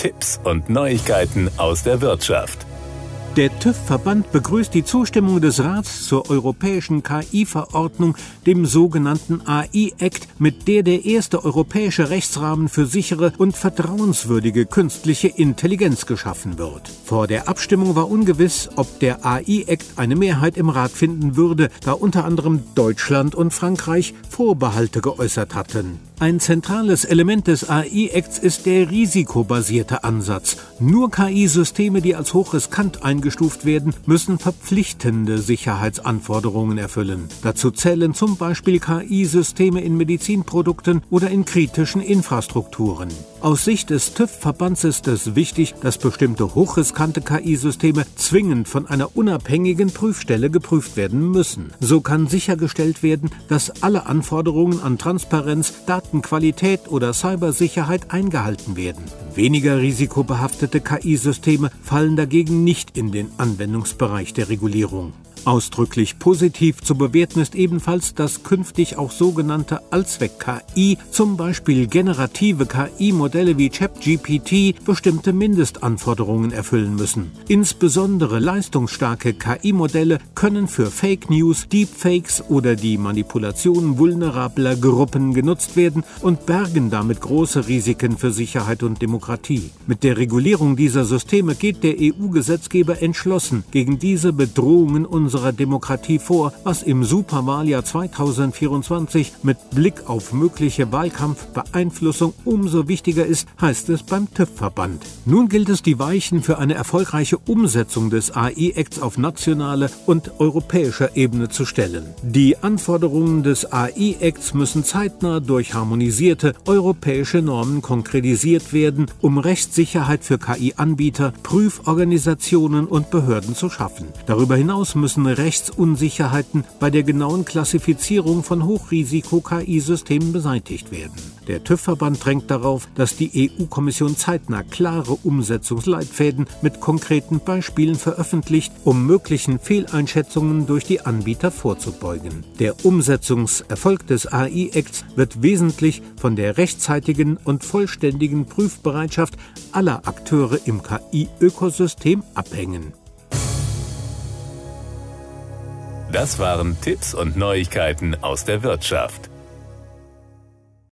Tipps und Neuigkeiten aus der Wirtschaft. Der TÜV-Verband begrüßt die Zustimmung des Rats zur europäischen KI-Verordnung, dem sogenannten AI-Act, mit der der erste europäische Rechtsrahmen für sichere und vertrauenswürdige künstliche Intelligenz geschaffen wird. Vor der Abstimmung war ungewiss, ob der AI-Act eine Mehrheit im Rat finden würde, da unter anderem Deutschland und Frankreich Vorbehalte geäußert hatten. Ein zentrales Element des AI-Acts ist der risikobasierte Ansatz. Nur KI-Systeme, die als hochriskant eingestuft werden, müssen verpflichtende Sicherheitsanforderungen erfüllen. Dazu zählen zum Beispiel KI-Systeme in Medizinprodukten oder in kritischen Infrastrukturen. Aus Sicht des TÜV-Verbands ist es wichtig, dass bestimmte hochriskante KI-Systeme zwingend von einer unabhängigen Prüfstelle geprüft werden müssen. So kann sichergestellt werden, dass alle Anforderungen an Transparenz, Datenqualität oder Cybersicherheit eingehalten werden. Weniger risikobehaftete KI-Systeme fallen dagegen nicht in den Anwendungsbereich der Regulierung. Ausdrücklich positiv zu bewerten ist ebenfalls, dass künftig auch sogenannte Allzweck-KI, zum Beispiel generative KI-Modelle wie ChatGPT, bestimmte Mindestanforderungen erfüllen müssen. Insbesondere leistungsstarke KI-Modelle können für Fake News, Deepfakes oder die Manipulation vulnerabler Gruppen genutzt werden und bergen damit große Risiken für Sicherheit und Demokratie. Mit der Regulierung dieser Systeme geht der EU-Gesetzgeber entschlossen gegen diese Bedrohungen und unserer Demokratie vor, was im Superwahljahr 2024 mit Blick auf mögliche Wahlkampfbeeinflussung umso wichtiger ist, heißt es beim TÜV-Verband. Nun gilt es, die Weichen für eine erfolgreiche Umsetzung des AI-Acts auf nationaler und europäischer Ebene zu stellen. Die Anforderungen des AI-Acts müssen zeitnah durch harmonisierte europäische Normen konkretisiert werden, um Rechtssicherheit für KI-Anbieter, Prüforganisationen und Behörden zu schaffen. Darüber hinaus müssen müssen Rechtsunsicherheiten bei der genauen Klassifizierung von Hochrisiko-KI-Systemen beseitigt werden. Der TÜV-Verband drängt darauf, dass die EU-Kommission zeitnah klare Umsetzungsleitfäden mit konkreten Beispielen veröffentlicht, um möglichen Fehleinschätzungen durch die Anbieter vorzubeugen. Der Umsetzungserfolg des AI-Acts wird wesentlich von der rechtzeitigen und vollständigen Prüfbereitschaft aller Akteure im KI-Ökosystem abhängen. Das waren Tipps und Neuigkeiten aus der Wirtschaft.